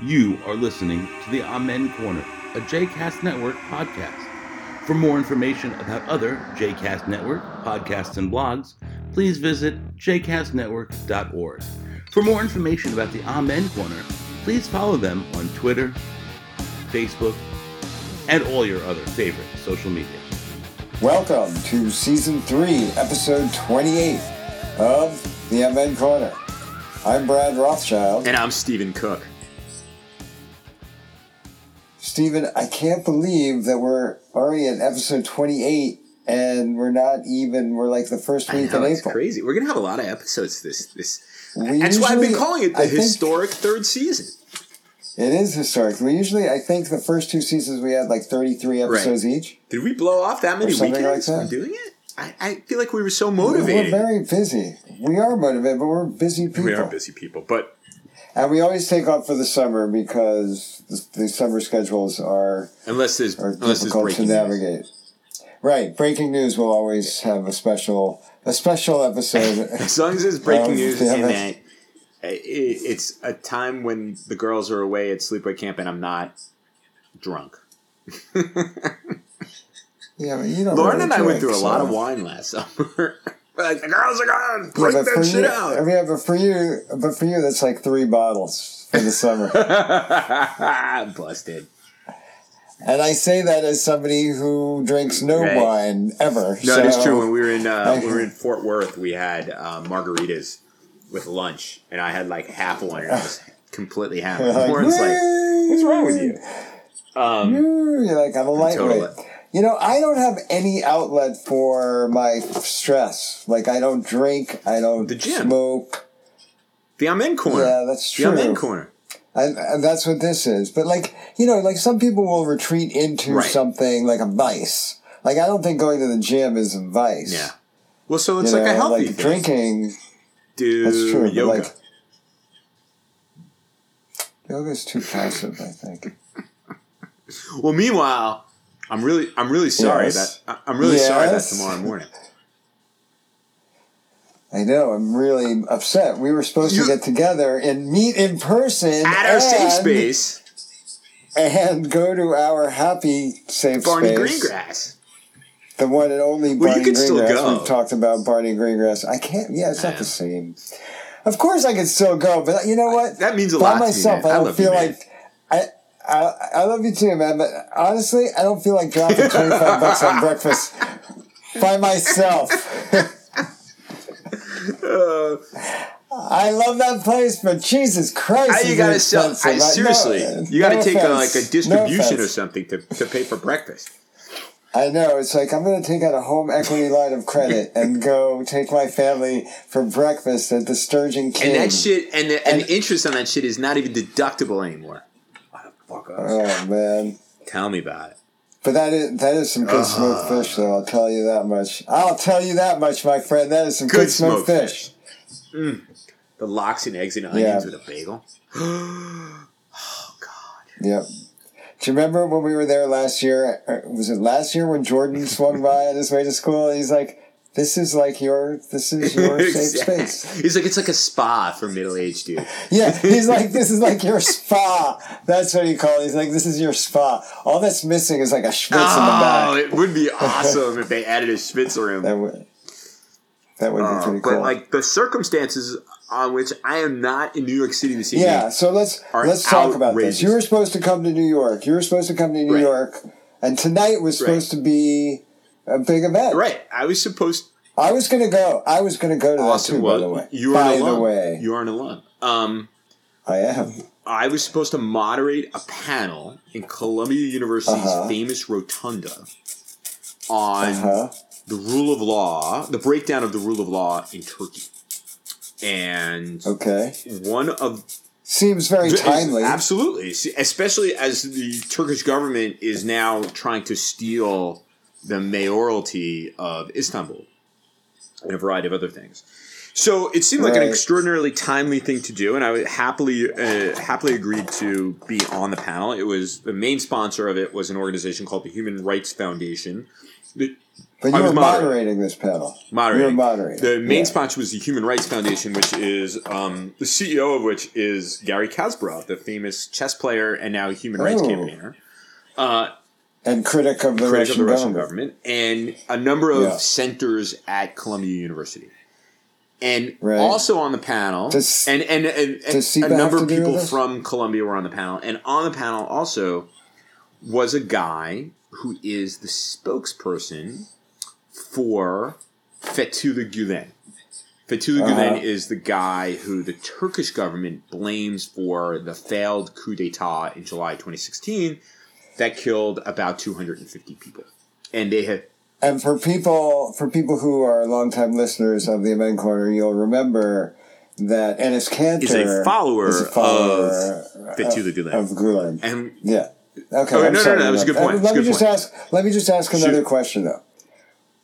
You are listening to the Amen Corner, a JCast Network podcast. For more information about other JCast Network podcasts and blogs, please visit jcastnetwork.org. For more information about the Amen Corner, please follow them on Twitter, Facebook, and all your other favorite social media. Welcome to season three, episode 28 of the Amen Corner. I'm Brad Rothschild. And I'm Steven Cook. Steven, I can't believe that we're already at episode 28 and we're not even, we're like the first week know, in it's April. crazy. We're gonna have a lot of episodes this this. We That's why I've been calling it the I think historic third season. It is historic. We usually, I think the first two seasons we had like 33 episodes each. Did we blow off that many weekends like from that. doing it? I, I feel like we were so motivated. We're motivated. very busy. We are motivated, but we're busy people. We are busy people, but And we always take off for the summer because the, the summer schedules are unless there's are unless there's difficult to breaking news. navigate. Right, breaking news will always have a special a special episode. As long as there's breaking Um, news yeah, in that, it's a time when the girls are away at sleepaway camp and I'm not drunk. yeah, but you don't. Lauren really and I went through a lot so- of wine last summer. We're like the girls are gone. Yeah, Break but that for shit you, out. yeah, but for you, but for you, that's like three bottles for the summer. Busted. and I say that as somebody who drinks no Right. wine ever. No, so, it is true. When we were in uh, when we were in Fort Worth, we had uh, margaritas with lunch, and I had like half one, and I was completely hammered. Like, Lauren's like, "What's wrong with you?" Um, You're like I'm a lightweight. You know, I don't have any outlet for my stress. Like I don't drink. I don't The gym. smoke. the Amen corner. Yeah, that's true. The I'm in corner. And, and that's what this is. But like, you know, like some people will retreat into Right. something like a vice. Like I don't think going to the gym is a vice. Yeah. Well, so it's You like know, a healthy like drinking. Do That's true. But yoga. like, yoga's too passive. I think. well, meanwhile, I'm really, I'm really sorry Yes. that I- I'm really sorry that tomorrow morning. I know. I'm really upset. We were supposed You- to get together and meet in person At our and, safe space, and go to our happy safe space. Barney space. Greengrass. The one and only Well, you Barney could still Greengrass. go. We've talked about Barney Greengrass. I can't. Yeah, it's not the same. Of course, I can still go, but you know what? That means a By lot myself, to me. Man. I I don't you, feel man. like I, I. Love you too, man. But honestly, I don't feel like dropping twenty five bucks on breakfast by myself. I love that place, but Jesus Christ, I- you gotta sell. I, no- seriously, you gotta no take a, like a No distribution or something to, to pay for breakfast. I know. It's like I'm going to take out a home equity line of credit and go take my family for breakfast at the Sturgeon King. And that shit, and the, and, And- the interest on that shit is not even deductible anymore. Motherfucker. Oh man. Tell me about it. But that is that is some good Uh. smoked fish, though. I'll tell you that much. I'll tell you that much, my friend. That is some good, Good smoked, smoked fish. fish. The lox and eggs and onions with a bagel. Oh God. Yep. Do you remember when we were there last year? Was it last year when Jordan swung by on his way to school? He's like, "This is like your, this is your safe space." He's like, it's like a spa for middle aged dude. Yeah, he's like, "This is like your spa." That's what he called. it. He's like, "This is your spa." All that's missing is like a schwitz in the Oh, back. it would be awesome if they added a Schwitzer room. That would, that would be Uh, pretty but like the circumstances on which I am not in New York City this evening. Yeah, so let's let's talk about this. You were supposed to come to New York. You were supposed to come to New Right. York, and tonight was Right. supposed to be a big event. Right. I was supposed I was gonna go. I was gonna go to that too. was by the way, you are by an alum. the way, You are an alum. Um I am. I was supposed to moderate a panel in Columbia University's Uh-huh. famous rotunda on Huh? the rule of law, the breakdown of the rule of law in Turkey. And Okay. one of Seems very timely. Absolutely, especially as the Turkish government is now trying to steal the mayoralty of Istanbul and a variety of other things. So it seemed like an extraordinarily timely thing to do, and I happily uh, happily agreed to be on the panel. It was the main sponsor of it was an organization called the Human Rights Foundation, The, But you were moderating. moderating this panel. moderating. You were moderating. The main Yeah. sponsor was the Human Rights Foundation, which is um, the CEO of which is Garry Kasparov, the famous chess player and now human rights Oh. campaigner. Uh, and critic of the, critic Russian, of the Russian government. government, and a number of Yeah. centers at Columbia University. And Right. also on the panel, Does- and and, and, and a number of people from Columbia were on the panel, and on the panel also was a guy who is the spokesperson for Fethullah Gulen. Fethullah Uh-huh. Gulen is the guy who the Turkish government blames for the failed coup d'état in July 2016 that killed about 250 people. And they have And for people for people who are longtime listeners of the Amen Corner, you'll remember that Enes Kanter Is a follower is a follower Fethullah Gulen. of Gulen. and Yeah. Okay. Oh, I'm no, no, no, that was a good point. Uh, Let a me just ask. Let me just ask another question though.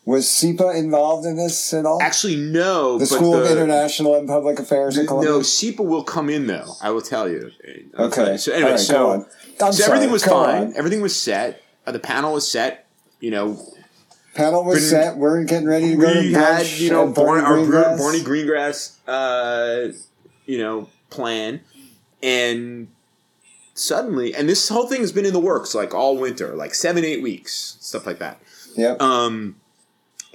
Was SIPA involved in this at all? actually no, the but School the, of International and Public Affairs in Columbia. no, SIPA will come in though. I will tell you. Okay. So anyway, right, so, go on. I'm so sorry, everything was fine. on. Everything was set. Uh, the panel was set. You know, Panel was Been- set. We're getting ready to go to we had you know at Barney, Barney Greengrass. Greengrass. Barney Greengrass, uh, you know, plan, and suddenly, and this whole thing has been in the works like all winter, like seven, eight weeks, stuff like that. Yep. Um,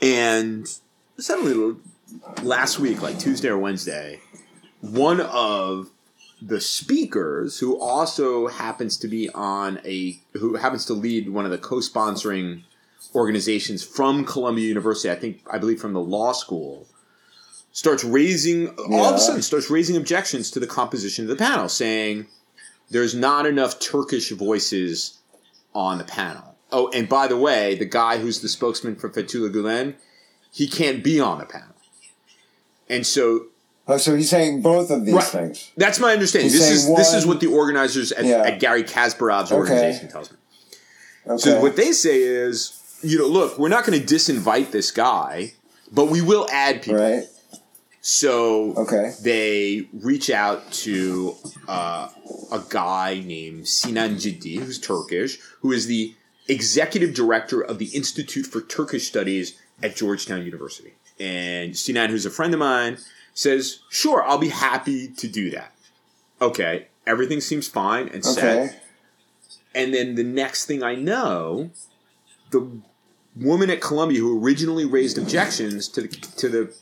and suddenly, last week, like Tuesday or Wednesday, one of the speakers, who also happens to be on a, who happens to lead one of the co-sponsoring organizations from Columbia University, I think, I believe from the law school, starts raising, all of a sudden, starts raising objections to the composition of the panel, saying there's not enough Turkish voices on the panel. Oh, and by the way, the guy who's the spokesman for Fethullah Gulen, he can't be on the panel. And so oh, so he's saying both of these Right. things. that's my understanding. He's This is saying this is what the organizers at, Yeah. at Garry Kasparov's Okay. organization tells me. Okay. So what they say is, you know, look, we're not going to disinvite this guy, but we will add people. right. So Okay. they reach out to uh, a guy named Sinan Ciddi, who's Turkish, who is the executive director of the Institute for Turkish Studies at Georgetown University. And Sinan, who's a friend of mine, says, "Sure, I'll be happy to do that." Okay, everything seems fine and set. And then the next thing I know, the woman at Columbia who originally raised objections to the to the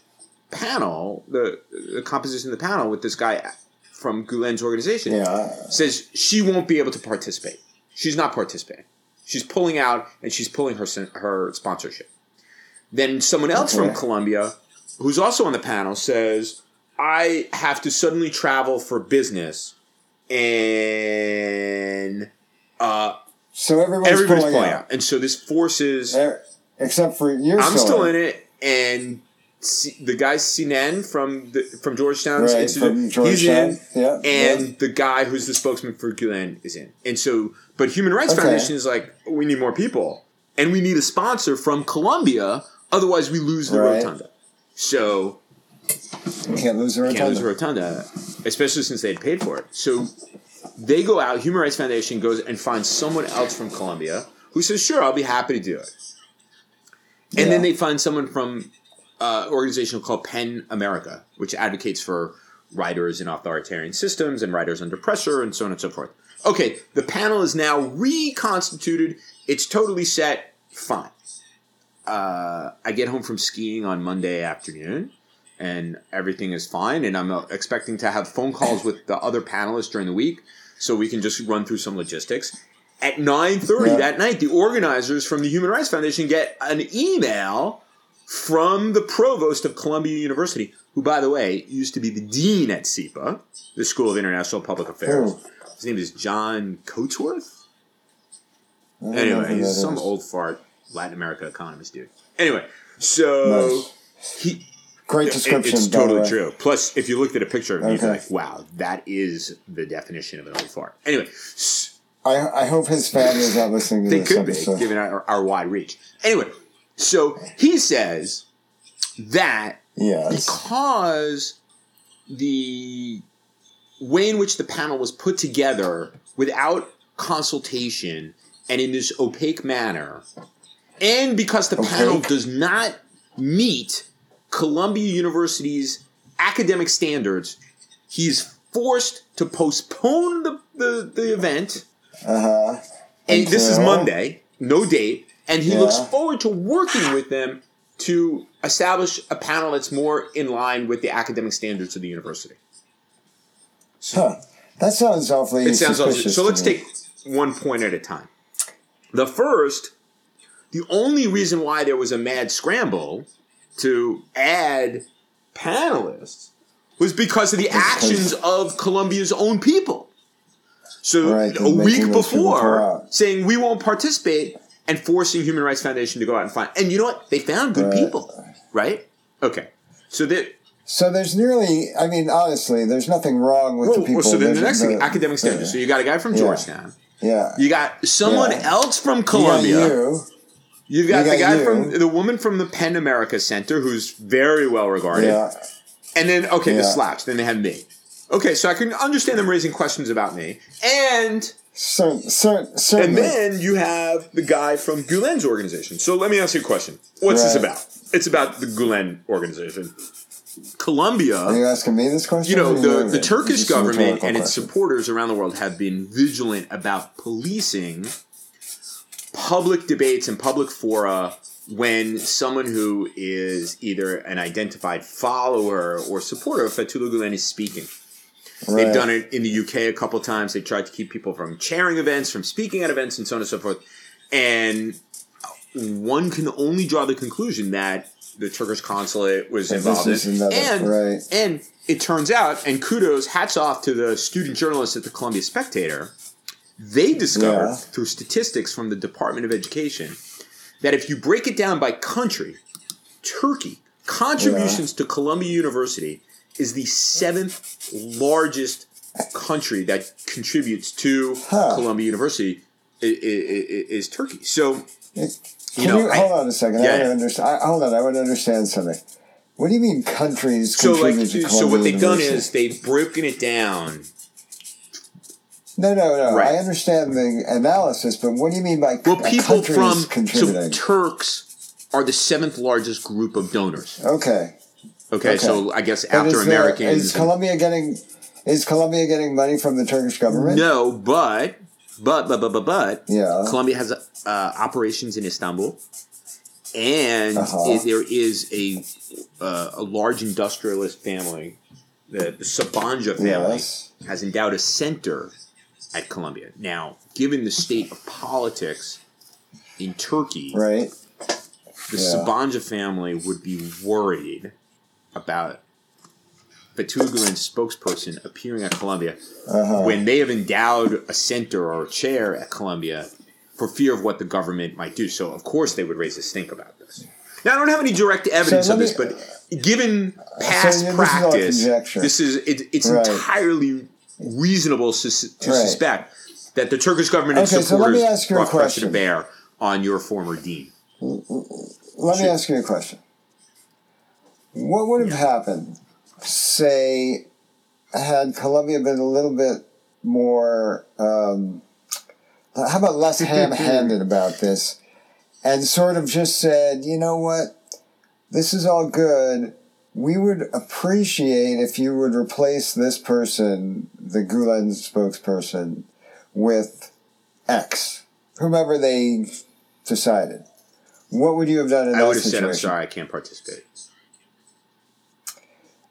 panel, the the composition of the panel with this guy from Gulen's organization, Yeah. says she won't be able to participate. She's not participating. She's pulling out and she's pulling her her sponsorship. Then someone else from Okay. Columbia, who's also on the panel, says, "I have to suddenly travel for business, and uh, So everyone's, everybody's pulling, pulling out. out. And so this forces. Er- Except for you're I'm still, in it, and C- the guy Sinan from the from Georgetown's Right, Institute, from he's Georgetown. in, Yeah, and yeah. the guy who's the spokesman for Gulen is in. And so, but Human Rights Okay. Foundation is like, we need more people, and we need a sponsor from Columbia, otherwise we lose the Right. rotunda. So Can't lose the can't lose rotunda. the rotunda, especially since they had paid for it. So they go out. Human Rights Foundation goes and finds someone else from Columbia who says, "Sure, I'll be happy to do it." And then they find someone from uh, organization called PEN America, which advocates for writers in authoritarian systems and writers under pressure and so on and so forth. Okay, the panel is now reconstituted. It's totally set. Fine. Uh, I get home from skiing on Monday afternoon, and everything is fine. And I'm uh, expecting to have phone calls with the other panelists during the week, so we can just run through some logistics. At nine thirty Yeah. that night, the organizers from the Human Rights Foundation get an email from the provost of Columbia University, who, by the way, used to be the dean at SIPA, the School of International Public Affairs. Who? His name is John Coatsworth. I Anyway, he's some is. old fart Latin America economist dude. Anyway, so Nice. he Great it- description. it's totally way. true. Plus, if you looked at a picture of him, you'd be like, "Wow, that is the definition of an old fart." Anyway, I hope his family is not listening to they this They could be, episode. given our, our wide reach. Anyway, so he says that yes. because the way in which the panel was put together without consultation and in this opaque manner and because the panel does not meet Columbia University's academic standards, he's forced to postpone the, the, the event. Uh huh. And this is Monday, no date, and he Yeah. looks forward to working with them to establish a panel that's more in line with the academic standards of the university. Huh. That sounds awfully. It sounds suspicious So let's me. take one point at a time. The first, the only reason why there was a mad scramble to add panelists was because of the actions of Columbia's own people. So Right, a week before, saying we won't participate and forcing Human Rights Foundation to go out and find. And you know what? They found good Right. people, right? Okay. So that So there's nearly. I mean, honestly, there's nothing wrong with well, the people. so then the next thing, the- academic standards. So you got a guy from Georgetown. Yeah. You got someone Yeah. else from got Columbia. you. You've got, You the guy you. from the woman from the PEN America Center who's very well regarded. Yeah. And then okay, Yeah. slaps. Then they have me. Okay, so I can understand them raising questions about me. And cer- and then you have the guy from Gulen's organization. So let me ask you a question. What's this about? It's about the Gulen organization. Are Columbia you asking me this question? you know the, the Turkish government and its question? supporters around the world have been vigilant about policing public debates and public fora when someone who is either an identified follower or supporter of Fethullah Gulen is speaking. They've done it in the UK a couple times. They tried to keep people from chairing events, from speaking at events, and so on and so forth. And one can only draw the conclusion that the Turkish consulate was involved in. is another- and right. and it turns out, and kudos, hats off to the student journalists at the Columbia Spectator. They discovered Yeah. through statistics from the Department of Education that if you break it down by country, Turkey contributions to Columbia University is the seventh largest country that contributes to Huh. Columbia University i- i- i- is Turkey. So Can you know, you, I- hold on a second. Yeah. I want to understand. I, hold on. I want to understand something. What do you mean countries so like so what they've done is they've broken it down No, no, no. Right. I understand the analysis, but what do you mean by Well, uh, people countries from so? Turks are the seventh largest group of donors. okay. Okay, Okay. so I guess after is Americans, is Columbia getting is Columbia getting money from the Turkish government? no, but but but but but but Yeah. Columbia has uh, operations in Istanbul, and Uh-huh. it- there is a uh, a large industrialist family, the, the Sabanci family, Yes. has endowed a center at Columbia. Now, given the state of politics in Turkey, Right. the Yeah. Sabanci family would be worried about Fethullah Gulen's spokesperson appearing at Columbia Uh-huh. when they have endowed a center or a chair at Columbia for fear of what the government might do. So, of course, they would raise a stink about this. Now, I don't have any direct evidence let of me- this, but given past yeah, is practice, this is it, it's Right. entirely reasonable sus- to Right. suspect that the Turkish government and Okay, so let me supporters ask you a brought pressure to bear on your former dean. Let me Sure. ask you a question. What would have happened, say, had Columbia been a little bit more, um, how about less ham handed about this, and sort of just said, you know what, this is all good. We would appreciate if you would replace this person, the Gulen spokesperson, with X, whomever they decided. What would you have done in I that would have situation? said, I'm sorry, I can't participate.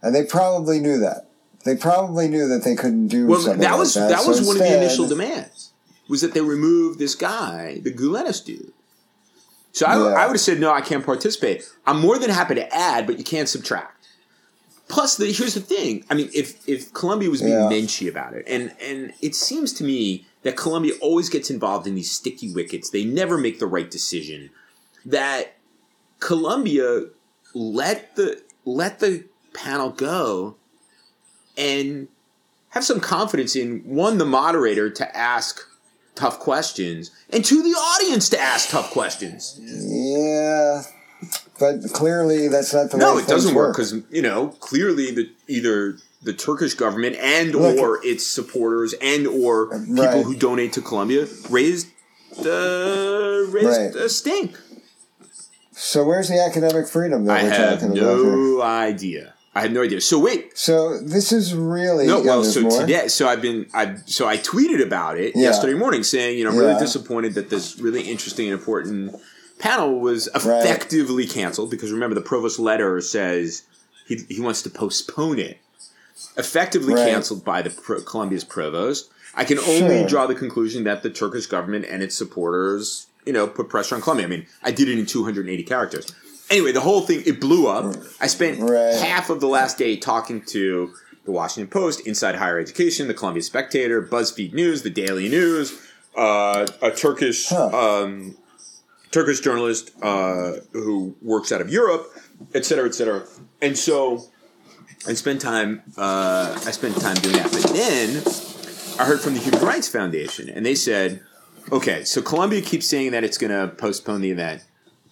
And they probably knew that. They probably knew that they couldn't do Well, something that like was that. that, So was one of the initial demands was that they remove this guy, the Gulenis dude. So I, Yeah. I would have said no, I can't participate. I'm more than happy to add, but you can't subtract. Plus, the, here's the thing. I mean, if if Columbia was being Yeah. menschy about it, and and it seems to me that Columbia always gets involved in these sticky wickets. They never make the right decision. That Columbia let the let the panel go and have some confidence in one the moderator to ask tough questions and two the audience to ask tough questions Yeah, but clearly that's not the way no it doesn't work because you know clearly the either the turkish government and Look- or its supporters and or people Right. who donate to columbia raised uh, raised Right. a stink So where's the academic freedom that I we're have talking about here? no idea. I had no idea. So wait, So this is really no. Well, so more? today, so I've been, I so I tweeted about it Yeah. yesterday morning, saying, you know, I'm really Yeah. disappointed that this really interesting and important panel was effectively canceled because remember the provost letter says he he wants to postpone it. Effectively Right. canceled by the pro, Columbia's provost. I can only Sure. draw the conclusion that the Turkish government and its supporters, you know, put pressure on Columbia. I mean, I did it in 280 characters. Anyway, the whole thing it blew up. I spent Right. half of the last day talking to the Washington Post, Inside Higher Education, the Columbia Spectator, BuzzFeed News, the Daily News, uh, a Turkish Huh. um, Turkish journalist uh, who works out of Europe, et cetera, et cetera. And so I spent time. Uh, I spent time doing that. But then I heard from the Human Rights Foundation, and they said, "Okay, so Columbia keeps saying that it's going to postpone the event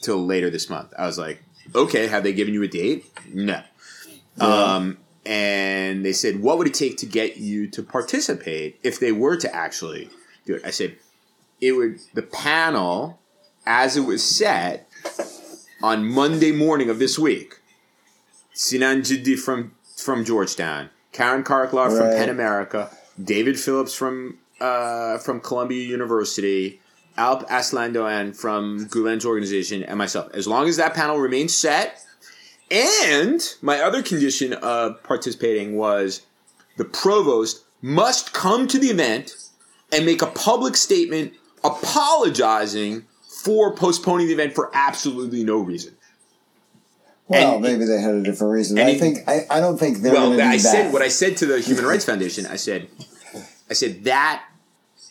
till later this month." I was like, "Okay, have they given you a date?" No. Um, and they said, "What would it take to get you to participate if they were to actually do it?" I said, "It would the panel as it was set on Monday morning of this week. Sinan Ciddi from from Georgetown, Karin Karlekar from PEN America, David Phillips from uh, from Columbia University, Alp Aslandogan from Gulen's organization, and myself. As long as that panel remains set, and my other condition of participating was the provost must come to the event and make a public statement apologizing for postponing the event for absolutely no reason. Well, and- maybe they had a different reason. I think I, I don't think they're well, going to do I that. said what I said to the Human Rights Foundation. I said, I said that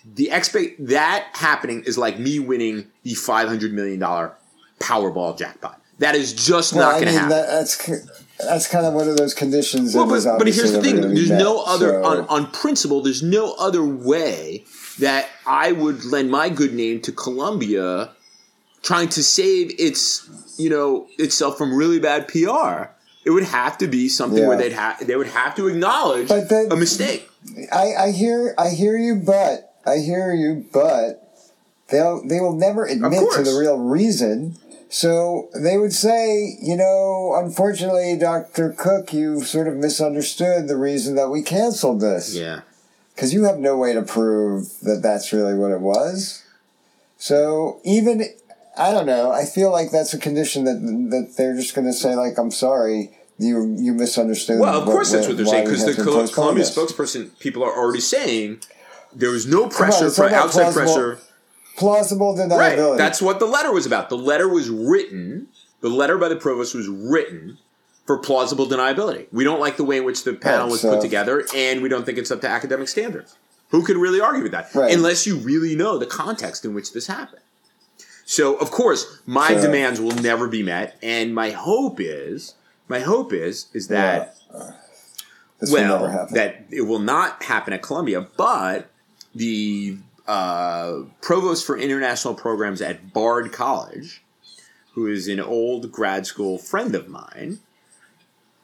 the expect that happening is like me winning the five hundred million dollar Powerball jackpot. That is just well, not going to happen. that, that's that's kind of one of those conditions. Well, but, but here's the thing: there's no other so- on, on principle. There's no other way that I would lend my good name to Columbia, trying to save its you know itself from really bad PR. It would have to be something Yeah. where they'd have they would have to acknowledge then- a mistake. I, I hear I hear you, but I hear you, but they'll they will never admit to the real reason. So they would say, you know, unfortunately, Doctor Cook, you've sort of misunderstood the reason that we canceled this Yeah. because you have no way to prove that that's really what it was. So even I don't know. I feel like that's a condition that that they're just going to say like, I'm sorry. You you misunderstood. Well, of course that's what they're saying because the Columbia spokesperson people are already saying there was no pressure for outside plausible pressure. plausible deniability. Right. That's what the letter was about. The letter was written. The letter by the provost was written for plausible deniability. We don't like the way in which the panel Right, was so- put uh, together, and we don't think it's up to academic standards. Who could really argue with that? Right. Unless you really know the context in which this happened. So, of course, my So- demands will never be met, and my hope is, my hope is, is that this will well, that it will not happen at Columbia, but the uh, provost for international programs at Bard College, who is an old grad school friend of mine,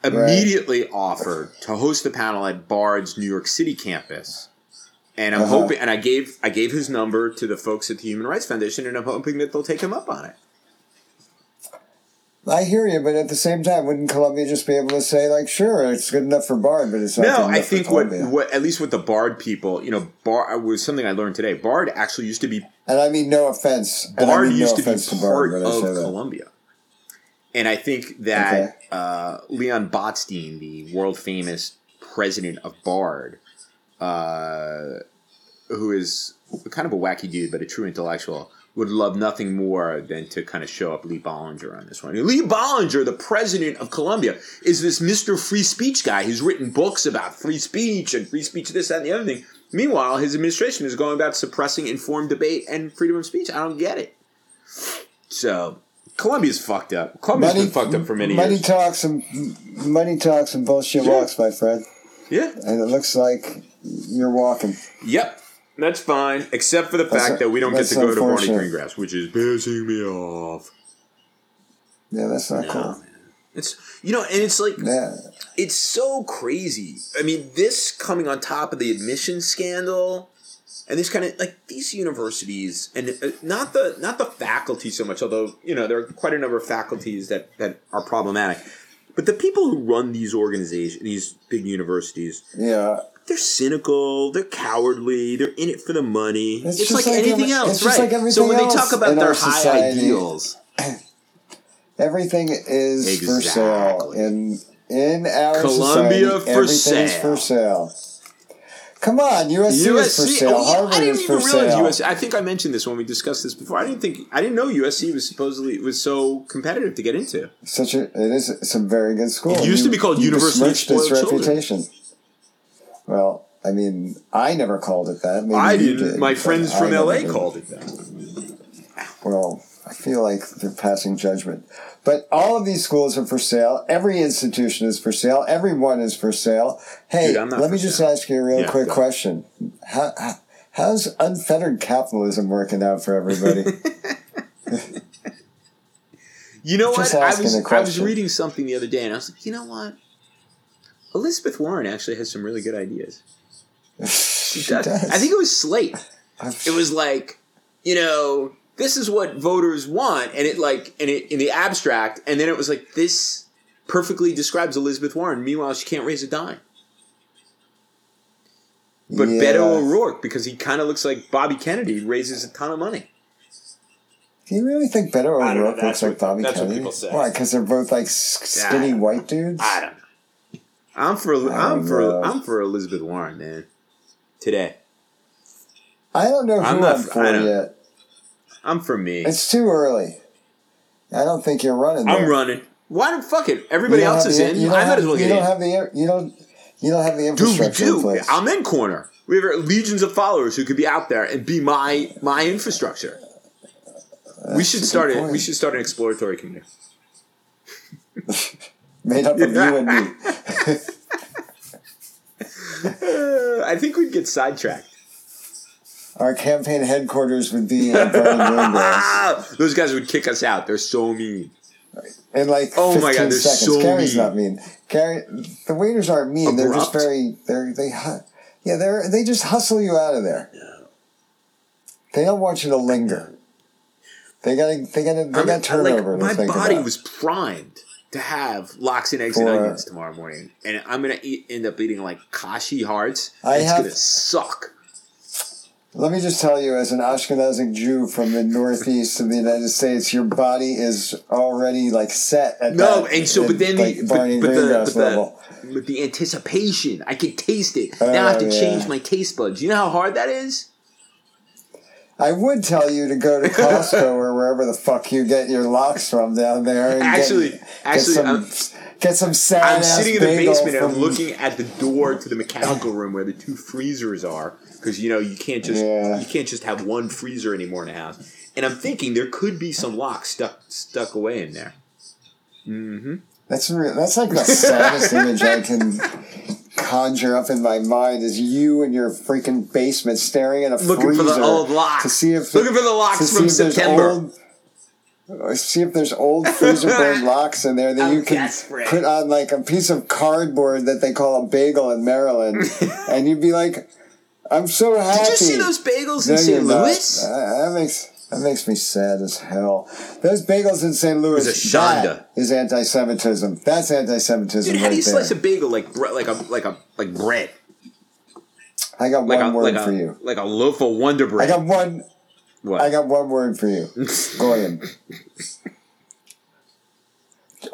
immediately offered to host the panel at Bard's New York City campus. And I'm Uh-huh. hoping, and I gave I gave his number to the folks at the Human Rights Foundation, and I'm hoping that they'll take him up on it. I hear you, but at the same time, wouldn't Columbia just be able to say like, sure, it's good enough for Bard, but it's not No, I think what, what at least with the Bard people, you know, Bard was something I learned today. Bard actually used to be and I mean no offense. and I Bard mean used no to be offense part Bard, of. Columbia, and I think that uh, Leon Botstein, the world famous president of Bard, uh, who is kind of a wacky dude but a true intellectual, would love nothing more than to kind of show up Lee Bollinger on this one. Lee Bollinger, the president of Columbia, is this Mr. Free Speech guy who's written books about free speech and free speech, this, that, and the other thing. Meanwhile, his administration is going about suppressing informed debate and freedom of speech. I don't get it. So Columbia's fucked up. Columbia's been fucked up for many money years. talks and money talks and bullshit Sure. walks, my friend. yeah. And it looks like you're walking. Yep. That's fine, except for the That's fact that we don't get to go to Barney. Greengrass, which is pissing me off. Yeah, that's not No, cool. man. It's you know, and it's like Yeah, it's so crazy. I mean, this coming on top of the admission scandal, and this kind of like these universities, and uh, not the not the faculty so much, although you know there are quite a number of faculties that that are problematic. But the people who run these organizations, these big universities, Yeah. they're cynical, they're cowardly, they're in it for the money. It's It's, just like, like anything every- else, right? like so when they talk about their high ideals, Everything is for sale. In in our Columbia society, for everything is for sale. Come on, USC, is for sale. Oh, yeah, Harvard I didn't even realize sale. USC. I think I mentioned this when we discussed this before. I didn't think I didn't know USC was supposedly was so competitive to get into. Such a it is it's a very good school. It used to be called University of its Children. reputation. Well, I mean, I never called it that. Maybe I didn't. did, My friends from LA called it that. Well, I feel like they're passing judgment. But all of these schools are for sale. Every institution is for sale. Everyone is for sale. Hey, Dude, let me just sale. ask you a real Yeah, quick question. How, how, how's unfettered capitalism working out for everybody? You know Just what? I was I was reading something the other day, and I was like, you know what? Elizabeth Warren actually has some really good ideas. she does. does. I think it was Slate. It was like, you know, this is what voters want, and it like, and it in the abstract, and then it was like this perfectly describes Elizabeth Warren. Meanwhile, she can't raise a dime. But Yeah. Beto O'Rourke, because he kind of looks like Bobby Kennedy, raises a ton of money. Do you really think Beto I don't know, O'Rourke that's looks like Bobby that's what Kennedy? people say. Why? Because they're both like skinny Yeah. white dudes. I don't know. I'm for oh I I'm for know. I'm for Elizabeth Warren, man. Today, I don't know who I'm I'm, not- for I don't- yet. I'm for me. It's too early. I don't think you're running. There. I'm running. Why don't fuck it? Everybody else is the- in. I might as well You don't have the you don't you don't have the infrastructure. Dude, we in do. place. Amen corner. We have legions of followers who could be out there and be my my infrastructure. we should start it. We should start an exploratory community. Made up of you and me. I think we'd get sidetracked. Our campaign headquarters would be in Vernon those guys would kick us out. They're so mean. In like Oh my God, they're seconds. so Gary's mean. not mean. Gary, the waiters aren't mean. They're just very. They're they. Yeah, they're they just hustle you out of there. They don't want you to linger. They gotta. They gotta. They got turnover like, my body about. was primed to have lox and eggs and onions tomorrow morning, and I'm gonna eat, end up eating like kashi hearts. I it's have- gonna suck. Let me just tell you, as an Ashkenazic Jew from the northeast of the United States, your body is already like set at No, that, and so, but then like the, but, but the, but the, but the anticipation, I can taste it. Oh, now I have Oh, to yeah. change my taste buds. You know how hard that is? I would tell you to go to Costco or wherever the fuck you get your lox from down there. And Actually, get, actually, get some, um, get some sad I'm sitting in the basement and I'm looking at the door to the mechanical room where the two freezers are because you know you can't just Yeah. you can't just have one freezer anymore in a house. And I'm thinking there could be some lox stuck stuck away in there. Mm-hmm. That's re- that's like the saddest image I can conjure up in my mind is you in your freaking basement staring at a Looking for freezer the old lox. to see if Looking for the lox from September. old- See if there's old freezer burn lox in there that I'm you can desperate. put on like a piece of cardboard that they call a bagel in Maryland, and you'd be like, "I'm so happy." Did you see those bagels No, in St. Louis? Uh, that makes that makes me sad as hell. Those bagels in St. Louis. was a shonda. That is anti-Semitism. That's anti-Semitism Dude, how right do you there. slice a bagel like like a like a like bread? I got Like one a word like for a you. like a loaf of Wonder Bread. I got one. What? I got one word for you. Goyim.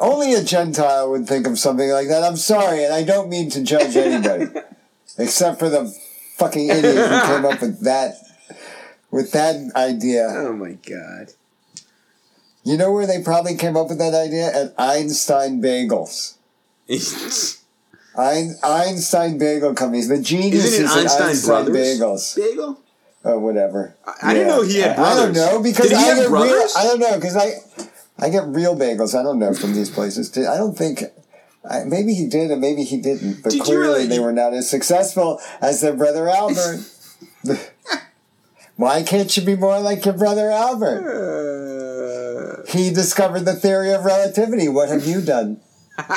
Only a Gentile would think of something like that. I'm sorry, and I don't mean to judge anybody, except for the fucking idiot who came up with that with that idea. oh my god. You know where they probably came up with that idea? At Einstein Bagels. Ein- Einstein Bagel Companies. The genius at Einstein Einstein Brothers Bagels. bagel? Oh, whatever. I didn't know he had I- I don't brothers. know because Did he I have get real. brothers? I don't know because I, I get real bagels. I don't know from these places. I don't think. I, maybe he did and maybe he didn't. But Did clearly really- they were not as successful as their brother Albert. Why can't you be more like your brother Albert? Uh, He discovered the theory of relativity. What have you done?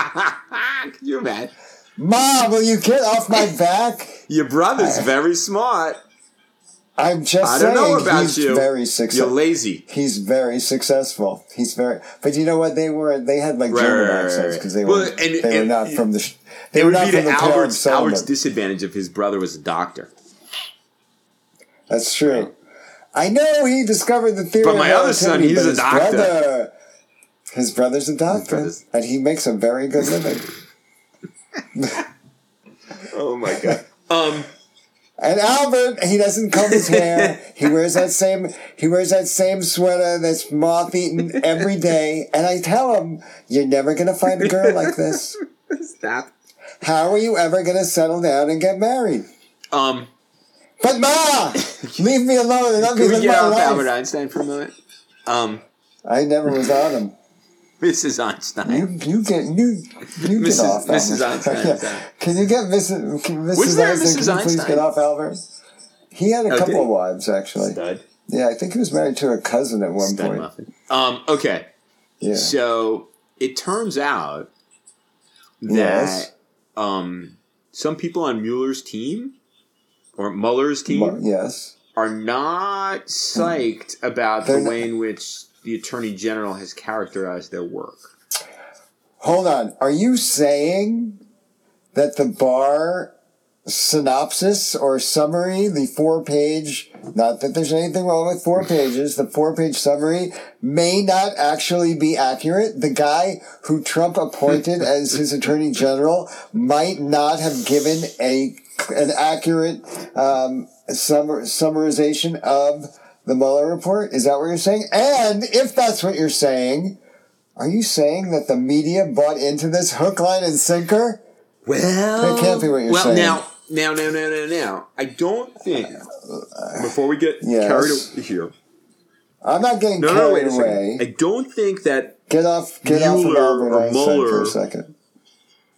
You mad? Mom, will you get off my back? Your brother's very smart. I'm just I saying don't know about he's you. very You're lazy. He's very successful. He's very, but you know what? They were they had like Right, German right, right, accents right. because they Well, were and- they were and- not from the they were not from the Albert's, Albert's disadvantage if his brother was a doctor. That's true. I know he discovered the theory. But my other son, he's a doctor. Brother, his brother's a doctor, brother's- and he makes a very good living. Oh my god. Um, And Albert, he doesn't comb his hair. He wears that same he wears that same sweater that's moth eaten every day. And I tell him, you're never gonna find a girl like this. stop. How are you ever gonna settle down and get married? Um, But ma, leave me alone and I'll be can we get my off life. Albert Einstein for a moment? Um, I never was on him. Mrs. Einstein. You you get you you Mrs. get off. Mrs. Albert. Einstein. Can you get Mrs. Can Mrs. Was there Einstein? Mrs. Can you please Einstein? get off Albert? He had a Oh, couple of wives actually. Stud. Yeah, I think he was married to a cousin at one Stud point. muffin. Um, okay. Yeah. So it turns out that Yes. um, some people on Mueller's team or Mueller's team Mu- yes. are not psyched about They're the not- way in which the Attorney General has characterized their work. Hold on. Are you saying that the Barr synopsis or summary, the four page, not that there's anything wrong with four pages, the four page summary may not actually be accurate? The guy who Trump appointed as his attorney general might not have given a an accurate um, summar, summarization of the Mueller report? Is that what you're saying? And if that's what you're saying, are you saying that the media bought into this hook, line, and sinker? Well, That can't be what you're well, saying. now, now, now, now, now, now, I don't think before we get Yes. carried away here. I'm not getting No, no, carried wait a second. away. I don't think that Get off, get off of Mueller or Einstein for Mueller- a second.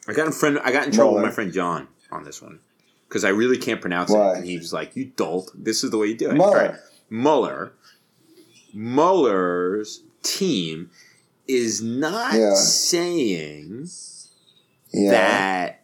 I got in friend. I got in trouble with my friend John on this one because I really can't pronounce Why? it, and he was like, "You dolt! This is the way you do it." Mueller. All right. Mueller. Mueller's team is not Yeah. saying Yeah. that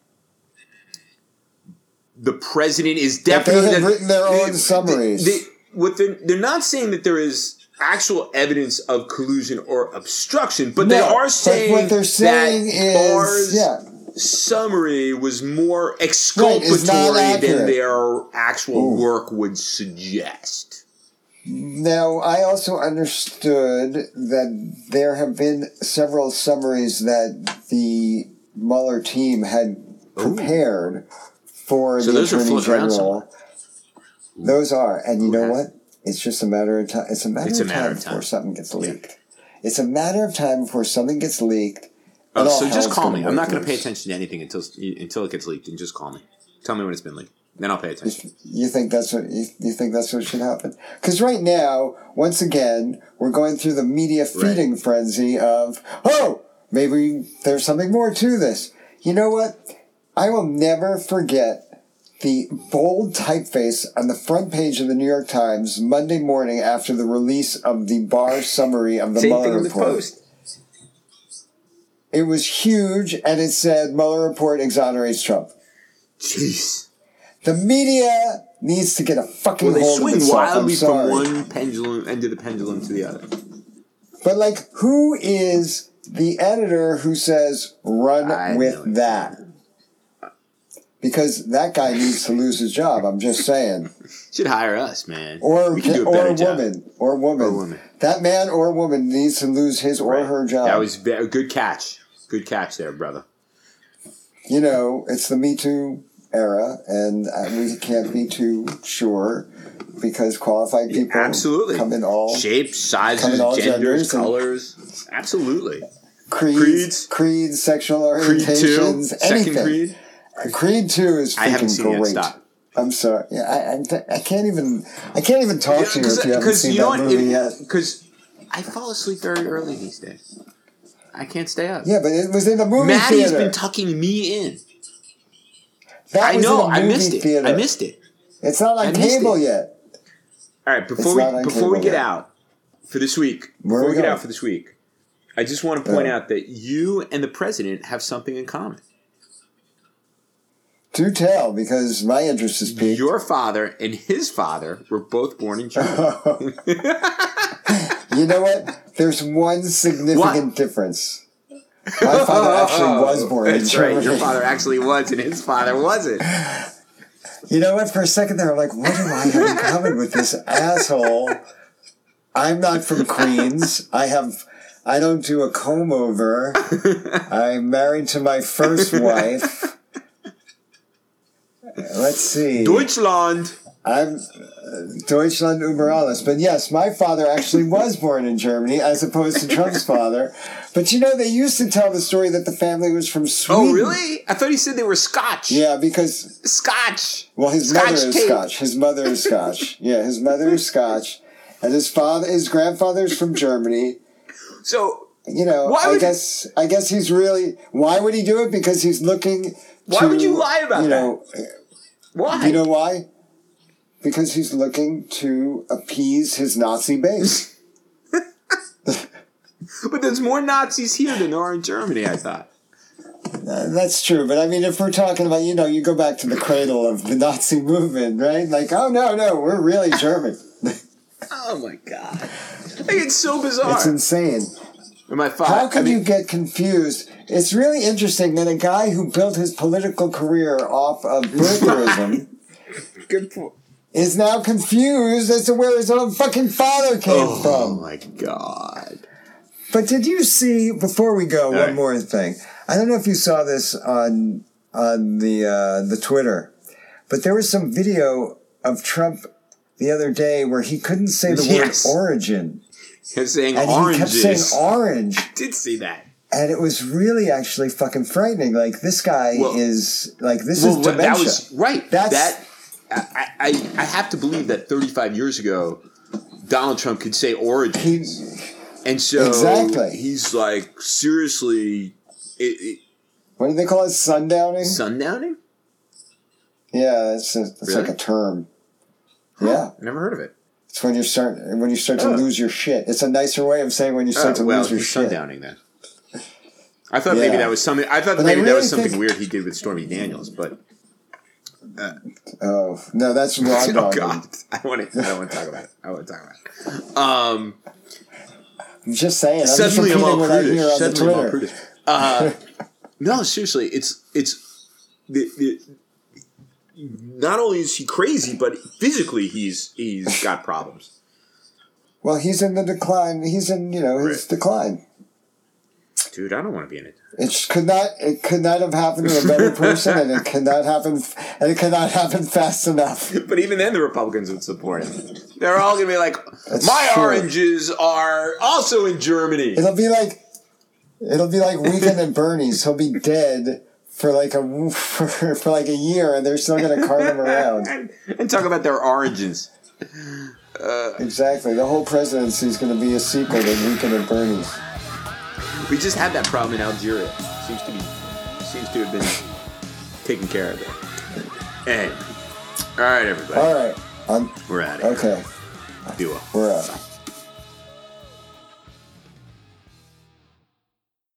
the president is That they definitely have written their own they- summaries. they- what they're, they're not saying that there is actual evidence of collusion or obstruction, but they No, are but saying what they're saying that is, Barr's yeah, summary was more exculpatory not than their actual Ooh. work would suggest. Now, I also understood that there have been several summaries that the Mueller team had prepared for So the Attorney General. Those are, and you Who know what? It's just a matter of time. It's a matter, It's a of, matter time of time. before something gets leaked. It's a matter of time before something gets leaked. Oh, so just call me. I'm not going to pay attention to anything until until it gets leaked, and just call me. Tell me when it's been leaked. Then I'll pay attention. You think that's what you, you think that's what should happen? Because right now, once again, we're going through the media feeding frenzy of oh, maybe there's something more to this. You know what? I will never forget the bold typeface on the front page of the New York Times Monday morning after the release of the Barr summary of the Same Mueller thing in the report. post. It was huge, and it said Mueller report exonerates Trump. Jeez. The media needs to get a fucking Well, they hold of swing itself. I'm wildly from one pendulum end of the pendulum to the other. But like, who is the editor who says run I with that? Because that guy needs to lose his job. I'm just saying, Should hire us, man. or we can or a woman, or woman. Or woman. That man or woman needs to lose his or Right. her job. That was a good catch. Good catch there, brother. you know, it's the Me Too era, and uh, we can't be too sure because qualified people Absolutely. come in all Shapes, sizes, all genders, genders and- colors. Absolutely. creeds, creeds. creeds, sexual Creed two, orientations, anything. second Creed. Creed two is freaking I haven't seen it. great. Stop. I'm sorry. Yeah, I, I, I can't even I can't even talk to you if you haven't seen you that movie yet. Because I fall asleep very early these days. I can't stay up. Yeah, but it was in the movie Maddie's theater. been tucking me in. That I know. I missed it. theater. I missed it. It's not on cable it. yet. All right, before It's we before we get yet. out for this week, Where before we we get out for this week, I just want to point Yeah. out that you and the president have something in common. Do tell, because my interest is piqued. Your father and his father were both born in Germany. You know what? There's one significant What? difference. My father actually oh, was born in That's Germany. right. Your father actually was, and his father wasn't. You know what? For a second there, I'm like, what do I have in common with this asshole? I'm not from Queens. I have, I don't do a comb over. I'm married to my first wife. Let's see. Deutschland. I'm uh, Deutschland über alles. But yes, my father actually was born in Germany as opposed to Trump's father. But you know, they used to tell the story that the family was from Sweden. Oh, really? I thought he said they were Scotch. Yeah, because Scotch. Well, his Scotch mother is tape. Scotch. His mother is Scotch. Yeah, his mother is Scotch, and his father, his grandfather's from Germany. So You know, I guess, I guess he's really. Why would he do it? Because he's looking. Why to, would you lie about you know, why? You know why? Because he's looking to appease his Nazi base. but there's more Nazis here than there are in Germany. I thought. Uh, that's true, but I mean, if we're talking about, you know, you go back to the cradle of the Nazi movement, right? Like, oh no, no, we're really German. Oh my god! Like, it's so bizarre. It's insane. And my father. How can I mean, you get confused? It's really interesting that a guy who built his political career off of birtherism Good point. Is now confused as to where his own fucking father came Oh from. Oh my god! But did you see before we go one right. more thing? I don't know if you saw this on on the uh, the Twitter, but there was some video of Trump the other day where he couldn't say the Yes. word origin, You're saying and oranges. he kept saying orange. did see that. and it was really actually fucking frightening. Like this guy Well- is like this Well, is dementia. that was right. That's- that I, I I have to believe that 35 years ago, Donald Trump could say origins. he, and so Exactly. he's like seriously it, it, what do they call it? Sundowning. sundowning. yeah, it's a, it's Really? like a term. Yeah, I never heard of it. it's when you start when you start to Oh. lose your shit. It's a nicer way of saying when you start Oh, to well, lose your shit. sundowning then. I thought maybe that was something. I thought But I maybe that was something weird he did with Stormy Daniels, but Oh no, that's raw oh dogging. god, I want to. I don't want to talk about it. I want to talk about it. Um, I'm just saying. I'm suddenly just I'm all repeating what I hear prudish. Suddenly I'm all prudish. Uh, no, seriously, it's it's the, the, not only is he crazy, but physically he's he's got problems. Well, he's in the decline. He's in you know his Right. decline. Dude, I don't want to be in it. It could not. It could not have happened to a better person, and it cannot happen. And it cannot happen fast enough. But even then, the Republicans would support him. They're all going to be like, That's "My true. oranges are also in Germany." It'll be like, it'll be like Weekend at Bernie's. He'll be dead for like a for, for like a year, and they're still gonna cart him around. and, and talk about their oranges. Exactly. The whole presidency is gonna be a sequel to Weekend at Bernie's. We just had that problem in Algeria. Seems to be seems to have been taken care of. There. Anyway, all right, everybody, All right. I'm we're out of here. okay. Duo. We're out.